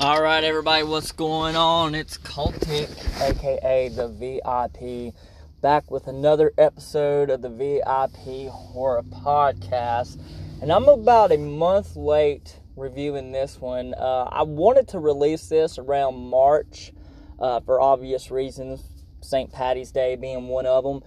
All right, everybody, what's going on? It's Cultic, aka the VIP, back with another episode of the VIP Horror Podcast. And I'm about a month late reviewing this one. Uh, I wanted to release this around March uh, for obvious reasons, St. Patty's Day being one of them.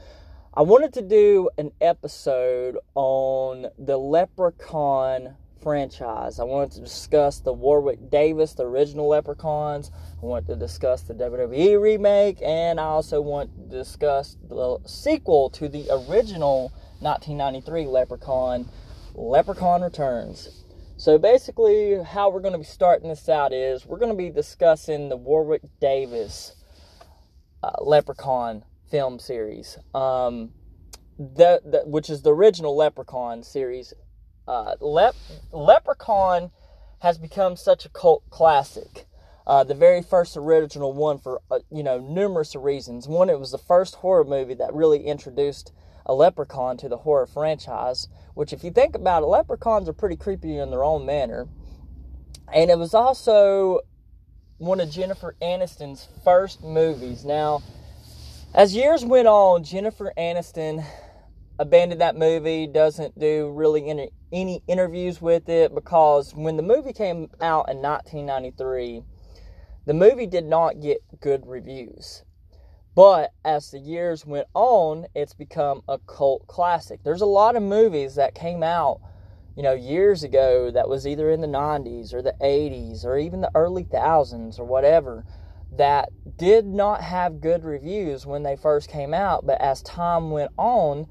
I wanted to do an episode on the Leprechaun franchise. I wanted to discuss the Warwick Davis, the original Leprechauns. I want to discuss the WWE remake, and I also want to discuss the sequel to the original 1993 Leprechaun, Leprechaun Returns. So basically, how we're going to be starting this out is we're going to be discussing the Warwick Davis uh, Leprechaun film series, um, the, the, which is the original Leprechaun series uh, Lep- Leprechaun has become such a cult classic. Uh, the very first original one for uh, you know numerous reasons. One, it was the first horror movie that really introduced a leprechaun to the horror franchise. Which, if you think about it, leprechauns are pretty creepy in their own manner. And it was also one of Jennifer Aniston's first movies. Now, as years went on, Jennifer Aniston abandoned that movie, doesn't do really any, any interviews with it because when the movie came out in 1993, the movie did not get good reviews. But as the years went on, it's become a cult classic. There's a lot of movies that came out, you know, years ago that was either in the 90s or the 80s or even the early thousands or whatever that did not have good reviews when they first came out, but as time went on,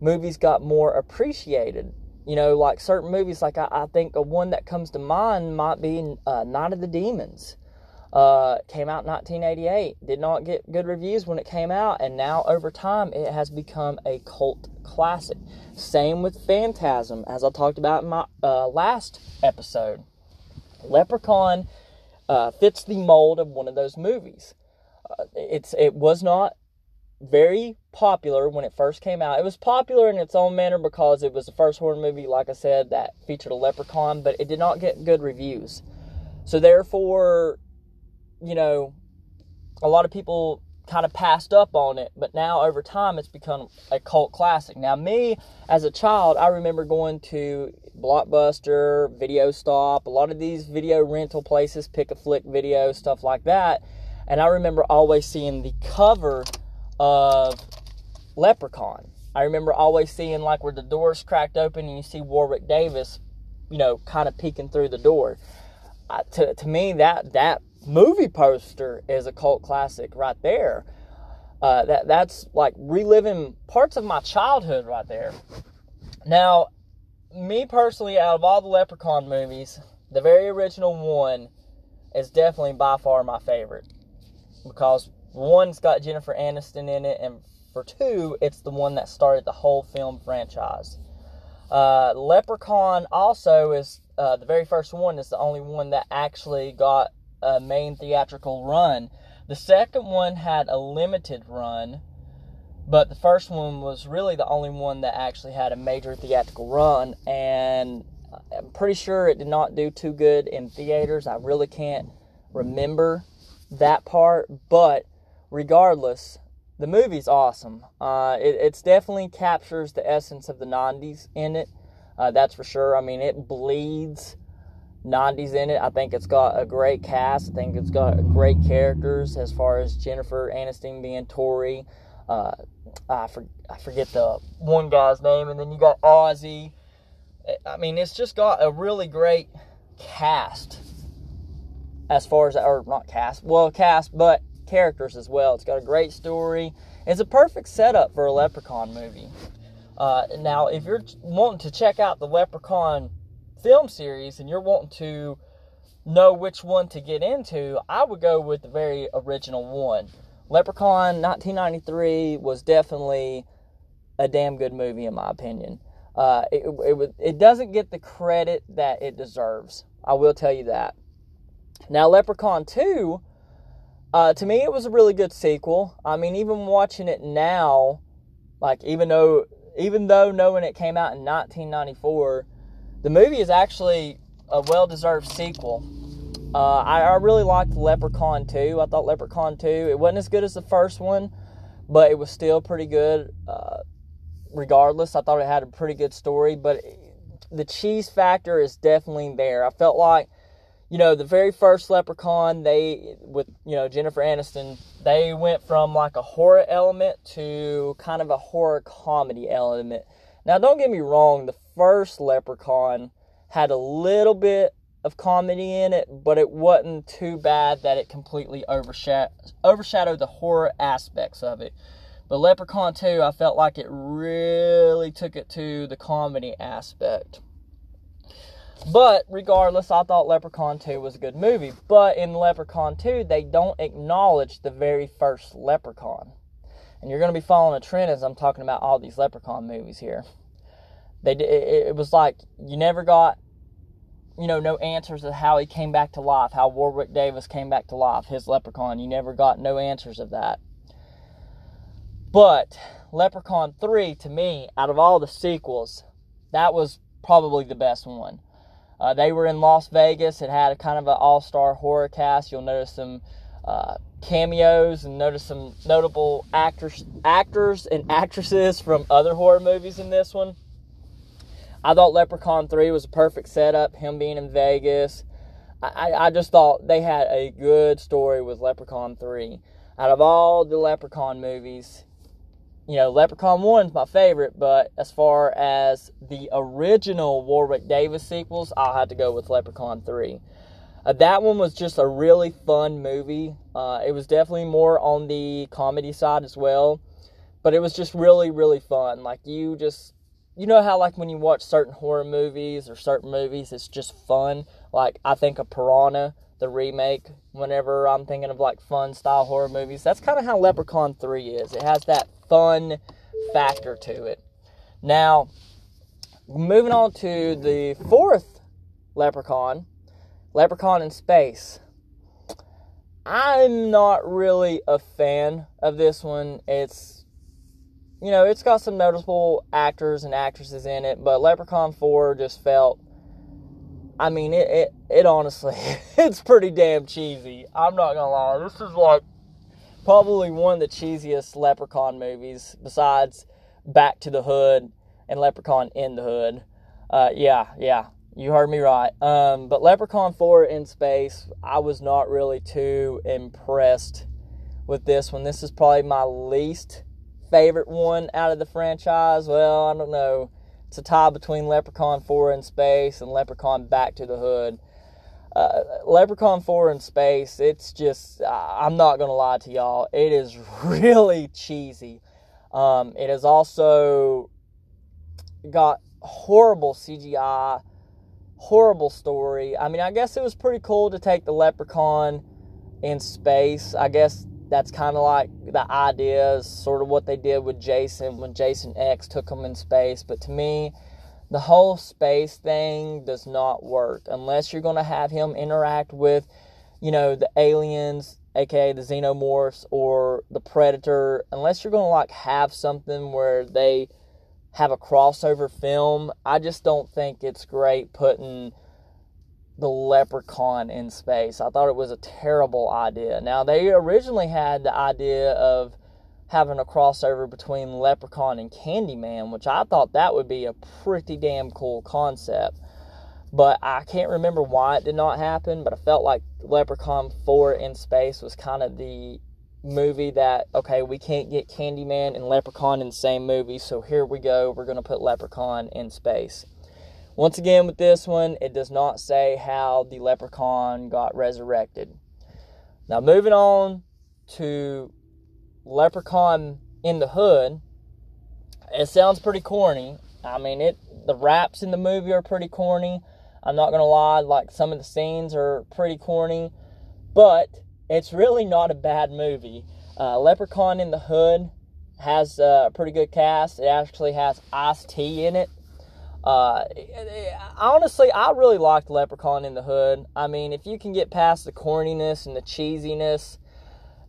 movies got more appreciated. You know, like certain movies, like I, I think a one that comes to mind might be uh, Night of the Demons. Uh, came out in 1988. Did not get good reviews when it came out, and now over time it has become a cult classic. Same with Phantasm, as I talked about in my uh, last episode. Leprechaun uh, fits the mold of one of those movies. Uh, it's it was not very popular when it first came out. It was popular in its own manner because it was the first horror movie, like I said, that featured a leprechaun, but it did not get good reviews. So therefore, you know, a lot of people kind of passed up on it, but now over time it's become a cult classic. Now, me as a child, I remember going to Blockbuster, Video Stop, a lot of these video rental places, pick a flick video, stuff like that. And I remember always seeing the cover of Leprechaun. I remember always seeing like where the doors cracked open and you see Warwick Davis, you know, kind of peeking through the door. Uh, to, to me, that that movie poster is a cult classic right there. Uh, that that's like reliving parts of my childhood right there. Now, me personally, out of all the Leprechaun movies, the very original one is definitely by far my favorite because one's got Jennifer Aniston in it, and for two, it's the one that started the whole film franchise. Uh, Leprechaun also is uh, the very first one is the only one that actually got a main theatrical run. The second one had a limited run, but the first one was really the only one that actually had a major theatrical run, and I'm pretty sure it did not do too good in theaters. I really can't remember that part, but regardless, the movie's awesome. Uh, it it's definitely captures the essence of the 90s in it. Uh, that's for sure. I mean, it bleeds 90s in it. I think it's got a great cast. I think it's got great characters as far as Jennifer Aniston being Tori. Uh, I, for, I forget the one guy's name, and then you got Ozzy. I mean, it's just got a really great cast as far as, or not cast, well, cast, but characters as well. It's got a great story. It's a perfect setup for a Leprechaun movie. Uh, now, if you're wanting to check out the Leprechaun film series and you're wanting to know which one to get into, I would go with the very original one. Leprechaun 1993 was definitely a damn good movie in my opinion. Uh, it, it, it doesn't get the credit that it deserves. I will tell you that. Now, Leprechaun 2 uh, to me, it was a really good sequel. I mean, even watching it now, like even though even though knowing it came out in 1994, the movie is actually a well-deserved sequel. Uh, I, I, really liked Leprechaun 2. I thought Leprechaun 2, it wasn't as good as the first one, but it was still pretty good uh, regardless. I thought it had a pretty good story, but the cheese factor is definitely there. I felt like, you know, the very first Leprechaun, they, with, you know, Jennifer Aniston, they went from like a horror element to kind of a horror comedy element. Now, don't get me wrong, the first Leprechaun had a little bit of comedy in it, but it wasn't too bad that it completely overshadowed, overshadowed the horror aspects of it. But Leprechaun 2, I felt like it really took it to the comedy aspect. But regardless, I thought Leprechaun 2 was a good movie. But in Leprechaun 2, they don't acknowledge the very first Leprechaun. And you're going to be following a trend as I'm talking about all these Leprechaun movies here. They it, it was like you never got you know, no answers of how he came back to life, how Warwick Davis came back to life, his leprechaun. You never got no answers of that. But Leprechaun 3, to me, out of all the sequels, that was probably the best one. Uh, they were in Las Vegas. It had a kind of an all-star horror cast. You'll notice some uh, cameos and notice some notable actors, actors and actresses from other horror movies in this one. I thought Leprechaun 3 was a perfect setup, him being in Vegas. I, I just thought they had a good story with Leprechaun 3. Out of all the Leprechaun movies, you know, Leprechaun 1 is my favorite, but as far as the original Warwick Davis sequels, I'll have to go with Leprechaun 3. Uh, that one was just a really fun movie. Uh, it was definitely more on the comedy side as well, but it was just really, really fun. Like, you just you know how like when you watch certain horror movies or certain movies it's just fun like i think of piranha the remake whenever i'm thinking of like fun style horror movies. That's kind of how leprechaun 3 is. It has that fun factor to it. Now moving on to the fourth leprechaun leprechaun in space. I'm not really a fan of this one. It's you know, it's got some noticeable actors and actresses in it, but Leprechaun 4 just felt I mean, it, it, it honestly, it's pretty damn cheesy. I'm not gonna lie. This is like probably one of the cheesiest Leprechaun movies besides Back to the Hood and Leprechaun in the Hood. Uh, yeah, yeah, you heard me right. Um, but Leprechaun 4 in space, I was not really too impressed with this one. This is probably my least favorite one out of the franchise? Well, I don't know. It's a tie between Leprechaun 4 in Space and Leprechaun Back to the Hood. Uh, Leprechaun 4 in Space, it's just, I'm not going to lie to y'all, it is really cheesy. Um, it has also got horrible CGI, horrible story. I mean, I guess it was pretty cool to take the Leprechaun in space. I guess that's kind of like the idea sort of what they did with Jason when Jason X took him in space. But to me, the whole space thing does not work unless you're going to have him interact with, you know, the aliens, aka the xenomorphs or the predator. Unless you're going to like have something where they have a crossover film, I just don't think it's great putting the leprechaun in space. I thought it was a terrible idea. Now, they originally had the idea of having a crossover between Leprechaun and Candyman, which I thought that would be a pretty damn cool concept. But I can't remember why it did not happen, but I felt like Leprechaun 4 in space was kind of the movie that, okay, we can't get Candyman and Leprechaun in the same movie, so here we go, we're going to put Leprechaun in space. Once again, with this one, it does not say how the leprechaun got resurrected. Now, moving on to Leprechaun in the Hood, it sounds pretty corny. I mean, it the raps in the movie are pretty corny. I'm not gonna lie, like some of the scenes are pretty corny, but it's really not a bad movie. Uh, Leprechaun in the Hood has a pretty good cast. It actually has Ice T in it, uh, honestly, I really liked Leprechaun in the Hood. I mean, if you can get past the corniness and the cheesiness,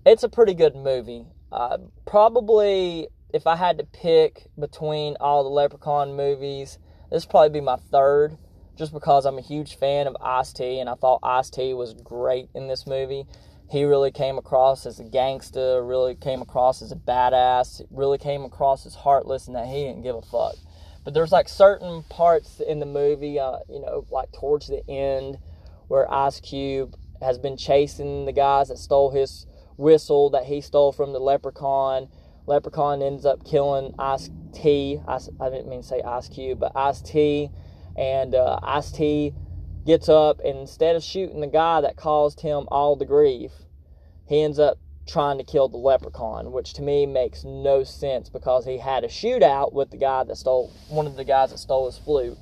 it's a pretty good movie. Uh, probably, if I had to pick between all the Leprechaun movies, this would probably be my third just because I'm a huge fan of Ice T, and I thought Ice T was great in this movie. He really came across as a gangster, really came across as a badass, really came across as heartless, and that he didn't give a fuck. But there's like certain parts in the movie, uh, you know, like towards the end, where Ice Cube has been chasing the guys that stole his whistle that he stole from the leprechaun. Leprechaun ends up killing Ice T. I, I didn't mean to say Ice Cube, but Ice T. And uh, Ice T gets up and instead of shooting the guy that caused him all the grief, he ends up trying to kill the leprechaun, which to me makes no sense because he had a shootout with the guy that stole one of the guys that stole his flute.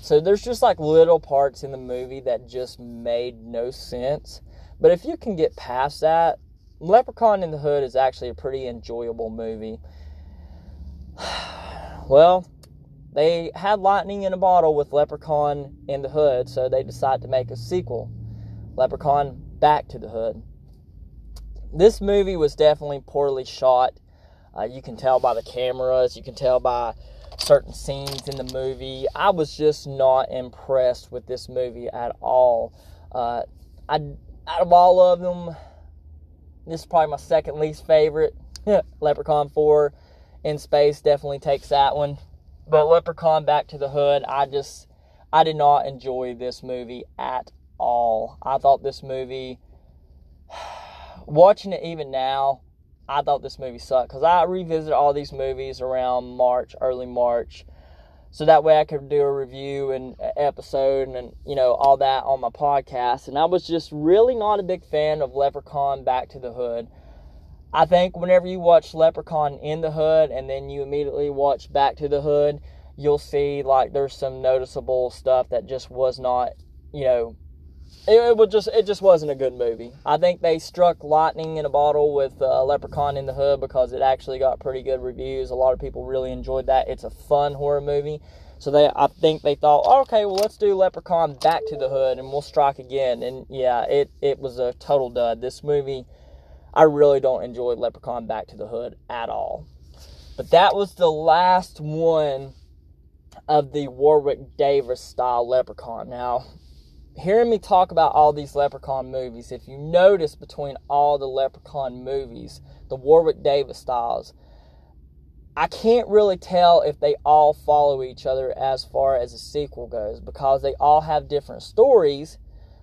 So there's just like little parts in the movie that just made no sense. But if you can get past that, Leprechaun in the Hood is actually a pretty enjoyable movie. well, they had lightning in a bottle with Leprechaun in the Hood, so they decided to make a sequel Leprechaun Back to the Hood. This movie was definitely poorly shot. Uh, you can tell by the cameras, you can tell by certain scenes in the movie. I was just not impressed with this movie at all. Uh, I, out of all of them, this is probably my second least favorite. Leprechaun 4 in space definitely takes that one. But Leprechaun Back to the Hood, I just I did not enjoy this movie at all. I thought this movie watching it even now, I thought this movie sucked because I revisit all these movies around March, early March, so that way I could do a review and episode and, and you know all that on my podcast. And I was just really not a big fan of Leprechaun Back to the Hood. I think whenever you watch Leprechaun in the Hood and then you immediately watch Back to the Hood, you'll see like there's some noticeable stuff that just was not, you know, it, it was just it just wasn't a good movie. I think they struck lightning in a bottle with uh, Leprechaun in the Hood because it actually got pretty good reviews. A lot of people really enjoyed that. It's a fun horror movie. So they, I think they thought, okay, well, let's do Leprechaun Back to the Hood, and we'll strike again. And yeah, it it was a total dud. This movie, I really don't enjoy Leprechaun Back to the Hood at all. But that was the last one of the Warwick Davis style Leprechaun. Now, hearing me talk about all these Leprechaun movies, if you notice between all the Leprechaun movies, the Warwick Davis styles, I can't really tell if they all follow each other as far as a sequel goes because they all have different stories.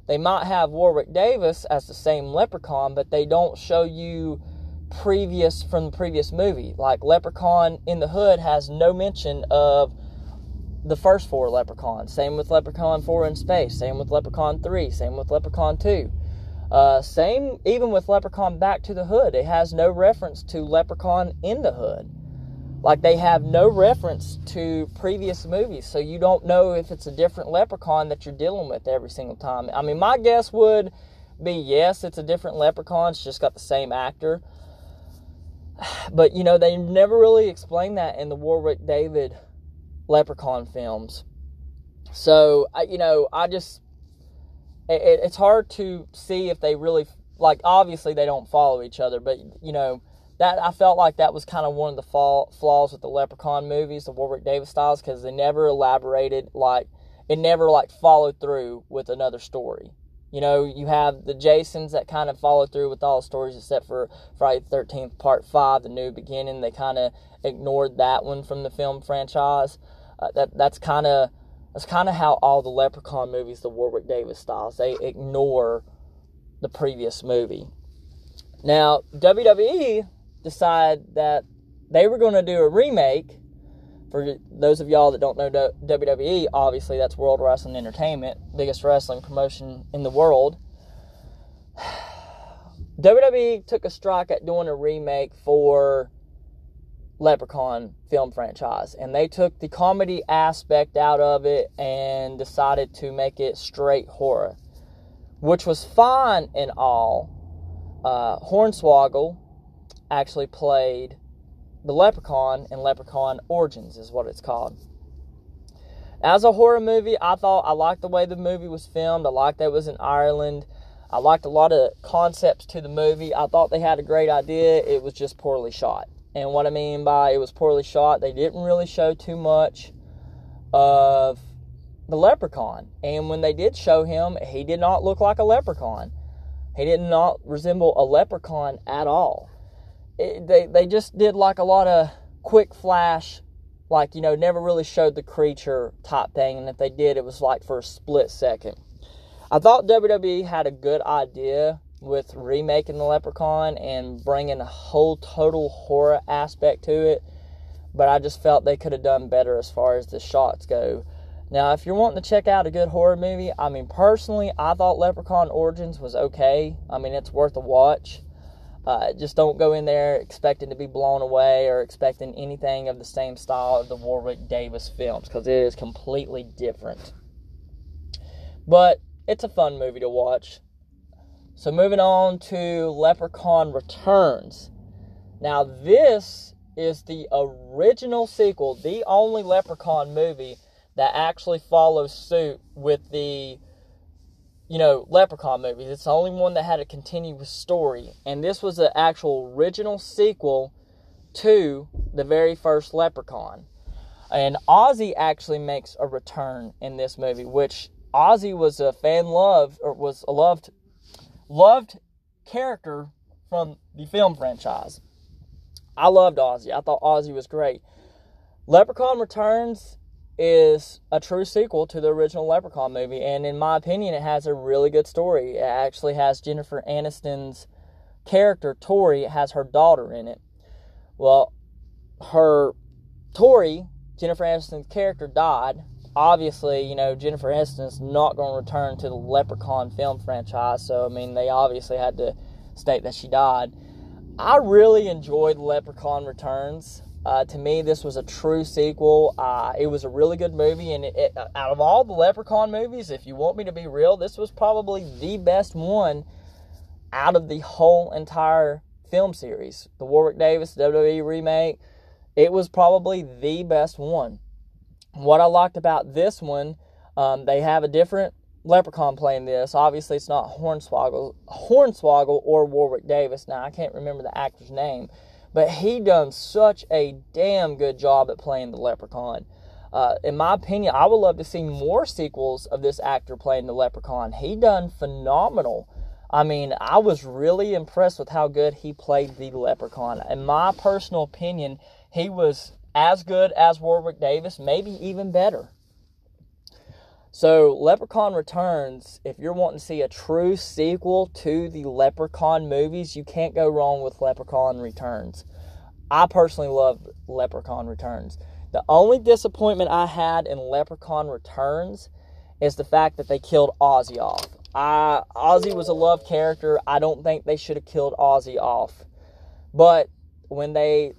They might have Warwick Davis as the same Leprechaun, but they don't show you previous from the previous movie. Like Leprechaun in the Hood has no mention of the first four Leprechauns. Same with Leprechaun 4 in Space. Same with Leprechaun 3. Same with Leprechaun 2. Uh, same even with Leprechaun Back to the Hood. It has no reference to Leprechaun in the Hood. Like they have no reference to previous movies, so you don't know if it's a different leprechaun that you're dealing with every single time. I mean, my guess would be yes, it's a different leprechaun, it's just got the same actor. But you know, they never really explained that in the Warwick Davis Leprechaun films. So, you know, I just, it, it's hard to see if they really, like, obviously they don't follow each other, but, you know, that I felt like that was kind of one of the fall, flaws with the Leprechaun movies, the Warwick Davis styles, because they never elaborated, like, it never, like, followed through with another story. You know, you have the Jasons that kind of follow through with all the stories except for Friday the 13th, Part 5, The New Beginning. They kind of ignored that one from the film franchise. Uh, that That's kind of that's kind of how all the Leprechaun movies, the Warwick Davis styles, they ignore the previous movie. Now, WWE decided that they were going to do a remake for those of y'all that don't know WWE, obviously that's World Wrestling Entertainment, biggest wrestling promotion in the world. WWE took a strike at doing a remake for Leprechaun film franchise, and they took the comedy aspect out of it and decided to make it straight horror, which was fine in all. Uh, Hornswoggle actually played the Leprechaun and Leprechaun Origins is what it's called. As a horror movie, I thought I liked the way the movie was filmed. I liked that it was in Ireland. I liked a lot of concepts to the movie. I thought they had a great idea. It was just poorly shot. And what I mean by it was poorly shot, they didn't really show too much of the leprechaun. And when they did show him, he did not look like a leprechaun. He did not resemble a leprechaun at all. It, they, they just did like a lot of quick flash, like, you know, never really showed the creature type thing. And if they did, it was like for a split second. I thought WWE had a good idea with remaking the Leprechaun and bringing a whole total horror aspect to it, but I just felt they could have done better as far as the shots go. Now, if you're wanting to check out a good horror movie, I mean, personally, I thought Leprechaun Origins was okay. I mean, it's worth a watch. Uh, just don't go in there expecting to be blown away or expecting anything of the same style of the Warwick Davis films because it is completely different. But it's a fun movie to watch. So moving on to Leprechaun Returns. Now this is the original sequel, the only Leprechaun movie that actually follows suit with the you know, Leprechaun movies. It's the only one that had a continuous story. And this was the actual original sequel to the very first Leprechaun. And Ozzy actually makes a return in this movie, which Ozzy was a fan loved or was a loved loved character from the film franchise. I loved Ozzy. I thought Ozzy was great. Leprechaun Returns is a true sequel to the original Leprechaun movie, and in my opinion, it has a really good story. It actually has Jennifer Aniston's character, Tori, has her daughter in it. Well, her Tori, Jennifer Aniston's character, died obviously, you know, Jennifer Aniston's not going to return to the Leprechaun film franchise. So, I mean, they obviously had to state that she died. I really enjoyed Leprechaun Returns. Uh, to me, this was a true sequel. Uh, it was a really good movie, and it, it, out of all the Leprechaun movies, if you want me to be real, this was probably the best one out of the whole entire film series. The Warwick Davis WWE remake, it was probably the best one. What I liked about this one, um, they have a different leprechaun playing this. Obviously, it's not Hornswoggle, Hornswoggle or Warwick Davis. Now, I can't remember the actor's name, but he done such a damn good job at playing the leprechaun. Uh, in my opinion, I would love to see more sequels of this actor playing the leprechaun. He done phenomenal. I mean, I was really impressed with how good he played the leprechaun. In my personal opinion, he was as good as Warwick Davis, maybe even better. So, Leprechaun Returns, if you're wanting to see a true sequel to the Leprechaun movies, you can't go wrong with Leprechaun Returns. I personally love Leprechaun Returns. The only disappointment I had in Leprechaun Returns is the fact that they killed Ozzy off. I, Ozzy was a love character. I don't think they should have killed Ozzy off. But when they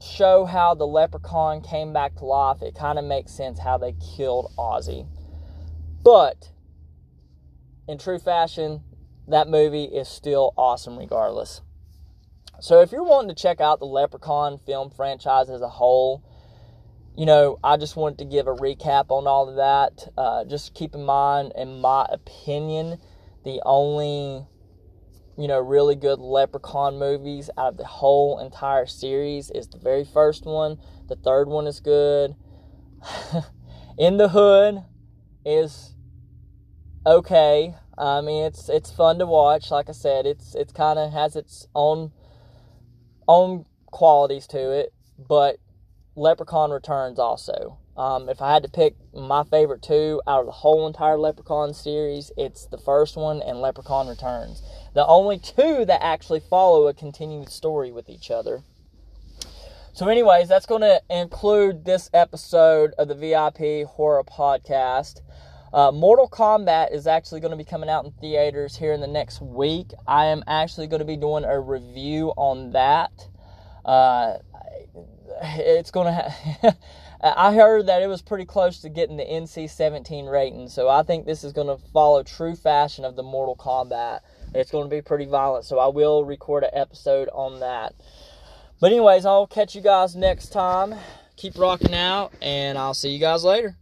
show how the leprechaun came back to life, it kind of makes sense how they killed Ozzy. But in true fashion, that movie is still awesome regardless. So if you're wanting to check out the Leprechaun film franchise as a whole, you know, I just wanted to give a recap on all of that. Uh, just keep in mind, in my opinion, the only you know, really good Leprechaun movies out of the whole entire series is the very first one. The third one is good. In the Hood is okay. I mean, it's it's fun to watch. Like I said, it's it's kind of has its own own qualities to it, but Leprechaun Returns also. Um, if I had to pick my favorite two out of the whole entire Leprechaun series, it's the first one and Leprechaun Returns. The only two that actually follow a continued story with each other. So, anyways, that's going to include this episode of the VIP Horror Podcast. Uh, Mortal Kombat is actually going to be coming out in theaters here in the next week. I am actually going to be doing a review on that. Uh, it's going to have. I heard that it was pretty close to getting the NC 17 rating, so I think this is going to follow true fashion of the Mortal Kombat. It's going to be pretty violent, so I will record an episode on that. But, anyways, I'll catch you guys next time. Keep rocking out, and I'll see you guys later.